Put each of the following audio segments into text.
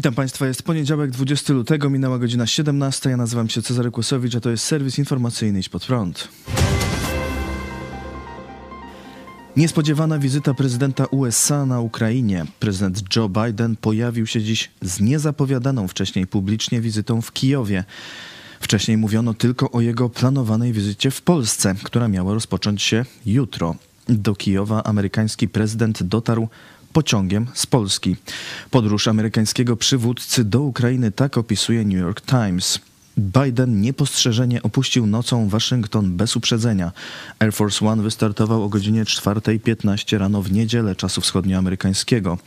Witam Państwa, jest poniedziałek 20 lutego, minęła godzina 17. Ja nazywam się Cezary Kłosowicz, a to jest serwis informacyjny Idź Pod Prąd. Niespodziewana wizyta prezydenta USA na Ukrainie. Prezydent Joe Biden pojawił się dziś z niezapowiadaną wcześniej publicznie wizytą w Kijowie. Wcześniej mówiono tylko o jego planowanej wizycie w Polsce, która miała rozpocząć się jutro. Do Kijowa amerykański prezydent dotarł pociągiem z Polski. Podróż amerykańskiego przywódcy do Ukrainy tak opisuje New York Times. Biden niepostrzeżenie opuścił nocą Waszyngton bez uprzedzenia. Air Force One wystartował o godzinie 4.15 rano w niedzielę czasu wschodnioamerykańskiego.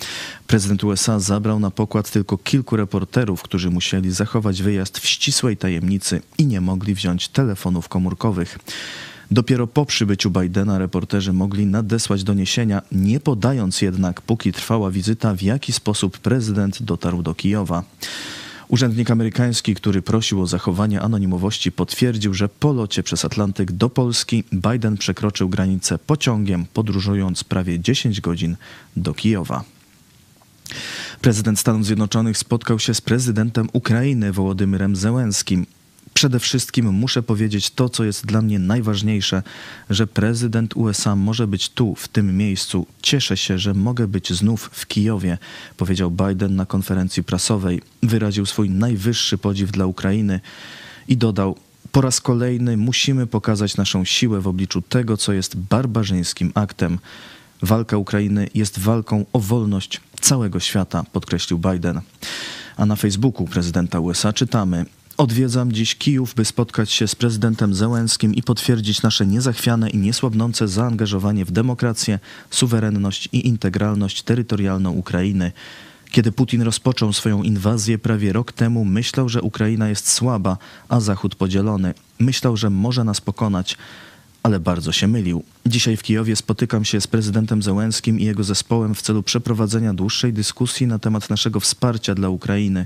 Prezydent USA zabrał na pokład tylko kilku reporterów, którzy musieli zachować wyjazd w ścisłej tajemnicy i nie mogli wziąć telefonów komórkowych. Dopiero po przybyciu Bidena reporterzy mogli nadesłać doniesienia, nie podając jednak, póki trwała wizyta, w jaki sposób prezydent dotarł do Kijowa. Urzędnik amerykański, który prosił o zachowanie anonimowości, potwierdził, że po locie przez Atlantyk do Polski Biden przekroczył granicę pociągiem, podróżując prawie 10 godzin do Kijowa. Prezydent Stanów Zjednoczonych spotkał się z prezydentem Ukrainy Wołodymyrem Zełenskim. Przede wszystkim muszę powiedzieć to, co jest dla mnie najważniejsze, że prezydent USA może być tu, w tym miejscu. Cieszę się, że mogę być znów w Kijowie, powiedział Biden na konferencji prasowej. Wyraził swój najwyższy podziw dla Ukrainy i dodał: Po raz kolejny musimy pokazać naszą siłę w obliczu tego, co jest barbarzyńskim aktem. Walka Ukrainy jest walką o wolność całego świata, podkreślił Biden. A na Facebooku prezydenta USA czytamy: Odwiedzam dziś Kijów, by spotkać się z prezydentem Zełenskim i potwierdzić nasze niezachwiane i niesłabnące zaangażowanie w demokrację, suwerenność i integralność terytorialną Ukrainy. Kiedy Putin rozpoczął swoją inwazję prawie rok temu, myślał, że Ukraina jest słaba, a Zachód podzielony. Myślał, że może nas pokonać ale bardzo się mylił. Dzisiaj w Kijowie spotykam się z prezydentem Zełenskim i jego zespołem w celu przeprowadzenia dłuższej dyskusji na temat naszego wsparcia dla Ukrainy.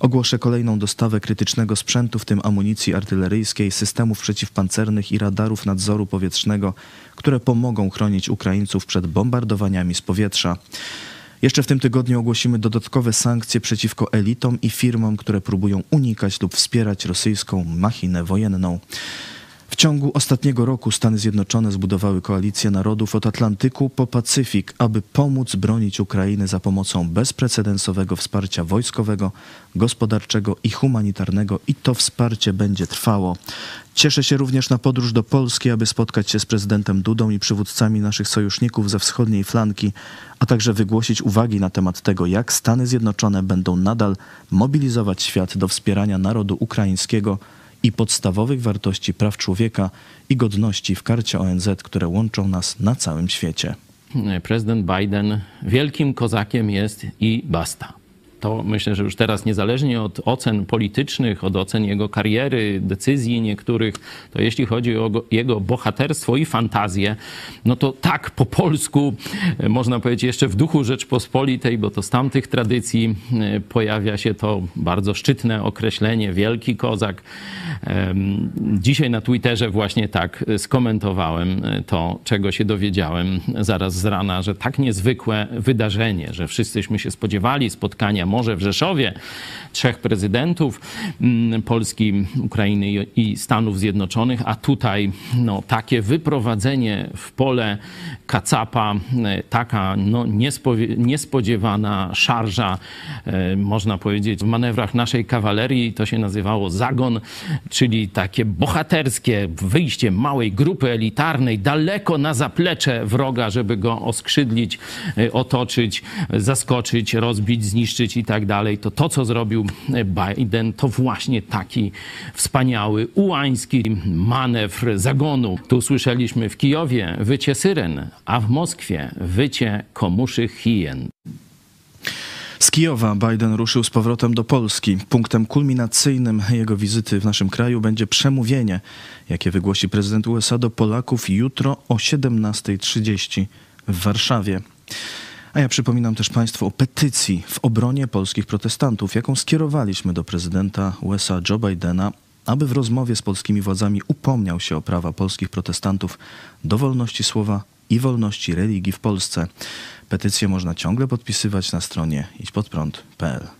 Ogłoszę kolejną dostawę krytycznego sprzętu, w tym amunicji artyleryjskiej, systemów przeciwpancernych i radarów nadzoru powietrznego, które pomogą chronić Ukraińców przed bombardowaniami z powietrza. Jeszcze w tym tygodniu ogłosimy dodatkowe sankcje przeciwko elitom i firmom, które próbują unikać lub wspierać rosyjską machinę wojenną. Ciągu ostatniego roku Stany Zjednoczone zbudowały koalicję narodów od Atlantyku po Pacyfik, aby pomóc bronić Ukrainy za pomocą bezprecedensowego wsparcia wojskowego, gospodarczego i humanitarnego i to wsparcie będzie trwało. Cieszę się również na podróż do Polski, aby spotkać się z prezydentem Dudą i przywódcami naszych sojuszników ze wschodniej flanki, a także wygłosić uwagi na temat tego, jak Stany Zjednoczone będą nadal mobilizować świat do wspierania narodu ukraińskiego i podstawowych wartości praw człowieka i godności w karcie ONZ, które łączą nas na całym świecie. Prezydent Biden wielkim kozakiem jest i basta to myślę, że już teraz niezależnie od ocen politycznych, od ocen jego kariery, decyzji niektórych, to jeśli chodzi o jego bohaterstwo i fantazję, no to tak po polsku, e, można powiedzieć jeszcze w duchu Rzeczpospolitej, bo to z tamtych tradycji e, pojawia się to bardzo szczytne określenie, wielki kozak. Dzisiaj na Twitterze właśnie tak skomentowałem e, to, czego się dowiedziałem zaraz z rana, że tak niezwykłe wydarzenie, że wszyscyśmy się spodziewali spotkania może w Rzeszowie, trzech prezydentów mm, Polski, Ukrainy i Stanów Zjednoczonych, a tutaj no, takie wyprowadzenie w pole kacapa, e, taka no, niespodziewana szarża, e, można powiedzieć, w manewrach naszej kawalerii, to się nazywało zagon, czyli takie bohaterskie wyjście małej grupy elitarnej daleko na zaplecze wroga, żeby go oskrzydlić, e, otoczyć, zaskoczyć, rozbić, zniszczyć i tak dalej, to to, co zrobił Biden, to właśnie taki wspaniały, ułański manewr zagonu. Tu słyszeliśmy w Kijowie wycie syren, a w Moskwie wycie komuszych hien. Z Kijowa Biden ruszył z powrotem do Polski. Punktem kulminacyjnym jego wizyty w naszym kraju będzie przemówienie, jakie wygłosi prezydent USA do Polaków jutro o 17.30 w Warszawie. A ja przypominam też Państwu o petycji w obronie polskich protestantów, jaką skierowaliśmy do prezydenta USA Joe Bidena, aby w rozmowie z polskimi władzami upomniał się o prawa polskich protestantów do wolności słowa i wolności religii w Polsce. Petycję można ciągle podpisywać na stronie idźpodprąd.pl.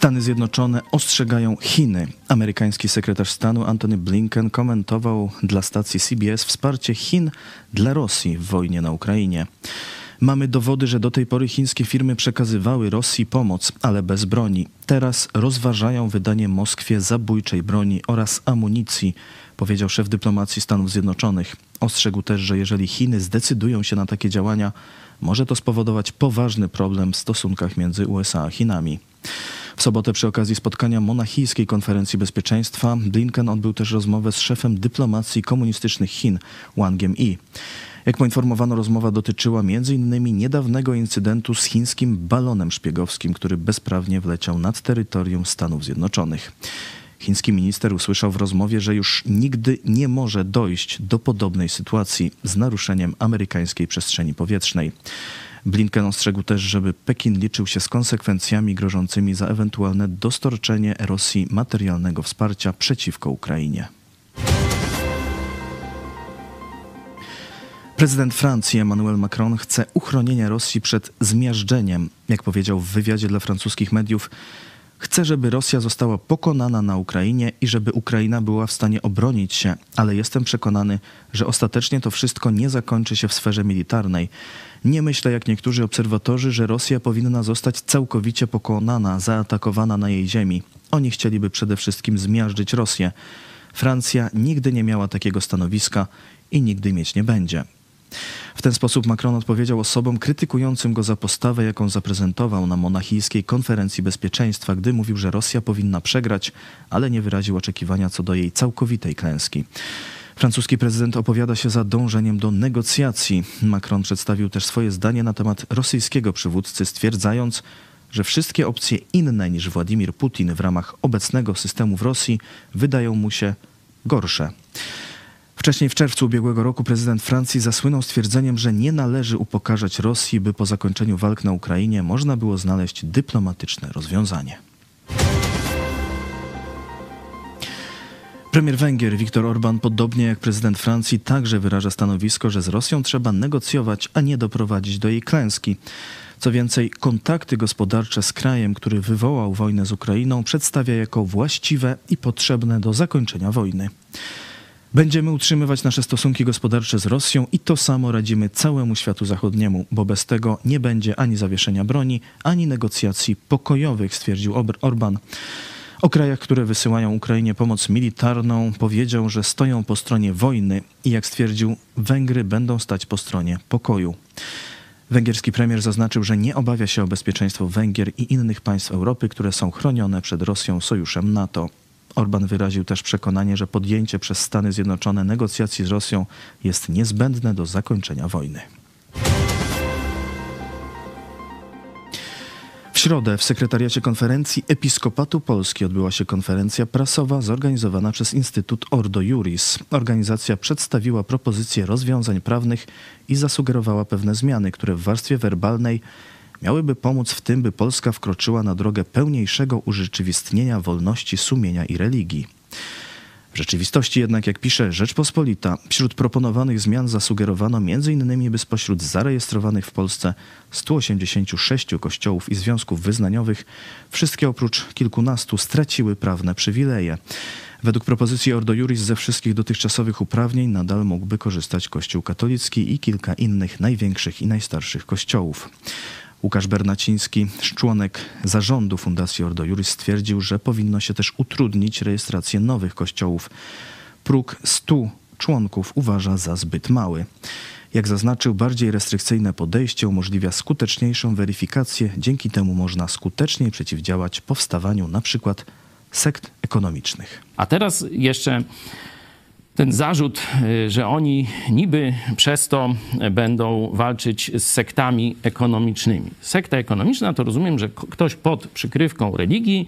Stany Zjednoczone ostrzegają Chiny. Amerykański sekretarz stanu Antony Blinken komentował dla stacji CBS wsparcie Chin dla Rosji w wojnie na Ukrainie. Mamy dowody, że do tej pory chińskie firmy przekazywały Rosji pomoc, ale bez broni. Teraz rozważają wydanie Moskwie zabójczej broni oraz amunicji, powiedział szef dyplomacji Stanów Zjednoczonych. Ostrzegł też, że jeżeli Chiny zdecydują się na takie działania, może to spowodować poważny problem w stosunkach między USA a Chinami. W sobotę przy okazji spotkania Monachijskiej Konferencji Bezpieczeństwa Blinken odbył też rozmowę z szefem dyplomacji komunistycznych Chin, Wangiem Yi. Jak poinformowano, rozmowa dotyczyła m.in. niedawnego incydentu z chińskim balonem szpiegowskim, który bezprawnie wleciał nad terytorium Stanów Zjednoczonych. Chiński minister usłyszał w rozmowie, że już nigdy nie może dojść do podobnej sytuacji z naruszeniem amerykańskiej przestrzeni powietrznej. Blinken ostrzegł też, żeby Pekin liczył się z konsekwencjami grożącymi za ewentualne dostarczenie Rosji materialnego wsparcia przeciwko Ukrainie. Prezydent Francji Emmanuel Macron chce uchronienia Rosji przed zmiażdżeniem. Jak powiedział w wywiadzie dla francuskich mediów, chce, żeby Rosja została pokonana na Ukrainie i żeby Ukraina była w stanie obronić się, ale jestem przekonany, że ostatecznie to wszystko nie zakończy się w sferze militarnej. Nie myślę, jak niektórzy obserwatorzy, że Rosja powinna zostać całkowicie pokonana, zaatakowana na jej ziemi. Oni chcieliby przede wszystkim zmiażdżyć Rosję. Francja nigdy nie miała takiego stanowiska i nigdy mieć nie będzie. W ten sposób Macron odpowiedział osobom krytykującym go za postawę, jaką zaprezentował na monachijskiej konferencji bezpieczeństwa, gdy mówił, że Rosja powinna przegrać, ale nie wyraził oczekiwania co do jej całkowitej klęski. Francuski prezydent opowiada się za dążeniem do negocjacji. Macron przedstawił też swoje zdanie na temat rosyjskiego przywódcy, stwierdzając, że wszystkie opcje inne niż Władimir Putin w ramach obecnego systemu w Rosji wydają mu się gorsze. Wcześniej w czerwcu ubiegłego roku prezydent Francji zasłynął stwierdzeniem, że nie należy upokarzać Rosji, by po zakończeniu walk na Ukrainie można było znaleźć dyplomatyczne rozwiązanie. Premier Węgier Viktor Orban, podobnie jak prezydent Francji, także wyraża stanowisko, że z Rosją trzeba negocjować, a nie doprowadzić do jej klęski. Co więcej, kontakty gospodarcze z krajem, który wywołał wojnę z Ukrainą, przedstawia jako właściwe i potrzebne do zakończenia wojny. Będziemy utrzymywać nasze stosunki gospodarcze z Rosją i to samo radzimy całemu światu zachodniemu, bo bez tego nie będzie ani zawieszenia broni, ani negocjacji pokojowych, stwierdził Orban. O krajach, które wysyłają Ukrainie pomoc militarną, powiedział, że stoją po stronie wojny i jak stwierdził, Węgry będą stać po stronie pokoju. Węgierski premier zaznaczył, że nie obawia się o bezpieczeństwo Węgier i innych państw Europy, które są chronione przed Rosją sojuszem NATO. Orban wyraził też przekonanie, że podjęcie przez Stany Zjednoczone negocjacji z Rosją jest niezbędne do zakończenia wojny. W środę w sekretariacie konferencji Episkopatu Polski odbyła się konferencja prasowa zorganizowana przez Instytut Ordo Juris. Organizacja przedstawiła propozycje rozwiązań prawnych i zasugerowała pewne zmiany, które w warstwie werbalnej miałyby pomóc w tym, by Polska wkroczyła na drogę pełniejszego urzeczywistnienia wolności sumienia i religii. W rzeczywistości jednak, jak pisze Rzeczpospolita, wśród proponowanych zmian zasugerowano m.in. by spośród zarejestrowanych w Polsce 186 kościołów i związków wyznaniowych wszystkie oprócz kilkunastu straciły prawne przywileje. Według propozycji Ordo Juris ze wszystkich dotychczasowych uprawnień nadal mógłby korzystać Kościół katolicki i kilka innych największych i najstarszych kościołów. Łukasz Bernaciński, członek zarządu Fundacji Ordo Juris, stwierdził, że powinno się też utrudnić rejestrację nowych kościołów. Próg 100 członków uważa za zbyt mały. Jak zaznaczył, bardziej restrykcyjne podejście umożliwia skuteczniejszą weryfikację, dzięki temu można skuteczniej przeciwdziałać powstawaniu np. sekt ekonomicznych. A teraz jeszcze ten zarzut, y, że oni niby przez to będą walczyć z sektami ekonomicznymi. Sekta ekonomiczna to rozumiem, że ktoś pod przykrywką religii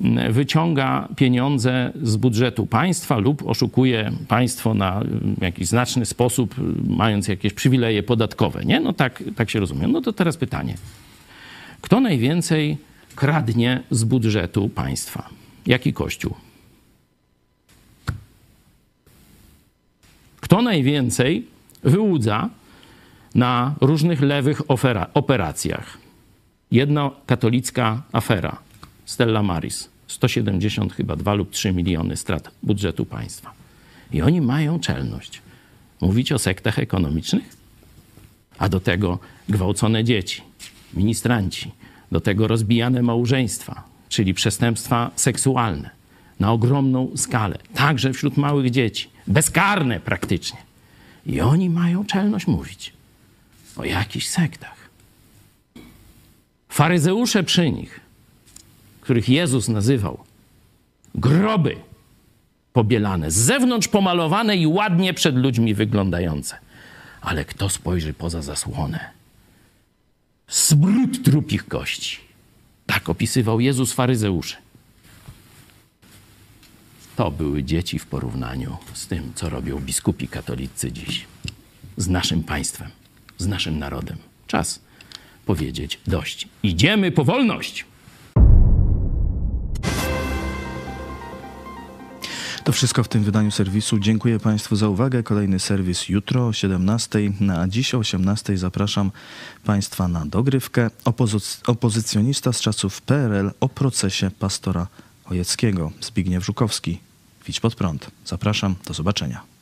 mm, wyciąga pieniądze z budżetu państwa lub oszukuje państwo na mm, jakiś znaczny sposób, y, mając jakieś przywileje podatkowe. Nie? No tak, tak się rozumiem. No to teraz pytanie. Kto najwięcej kradnie z budżetu państwa? Jaki kościół? Kto najwięcej wyłudza na różnych lewych operacjach? Jedna katolicka afera. Stella Maris. 170 chyba 2 lub 3 miliony strat budżetu państwa. I oni mają czelność mówić o sektach ekonomicznych? A do tego gwałcone dzieci, ministranci, do tego rozbijane małżeństwa, czyli przestępstwa seksualne na ogromną skalę, także wśród małych dzieci, bezkarne praktycznie. I oni mają czelność mówić o jakichś sektach. Faryzeusze przy nich, których Jezus nazywał groby pobielane, z zewnątrz pomalowane i ładnie przed ludźmi wyglądające. Ale kto spojrzy poza zasłonę? Smród trupich kości. Tak opisywał Jezus faryzeuszy. To były dzieci w porównaniu z tym, co robią biskupi katolicy dziś. Z naszym państwem, z naszym narodem. Czas powiedzieć dość. Idziemy po wolność! To wszystko w tym wydaniu serwisu. Dziękuję Państwu za uwagę. Kolejny serwis jutro o 17. Na dziś o 18 zapraszam Państwa na dogrywkę. Opozy- opozycjonista z czasów PRL o procesie pastora Ojeckiego. Zbigniew Żukowski. Widź pod prąd. Zapraszam. Do zobaczenia.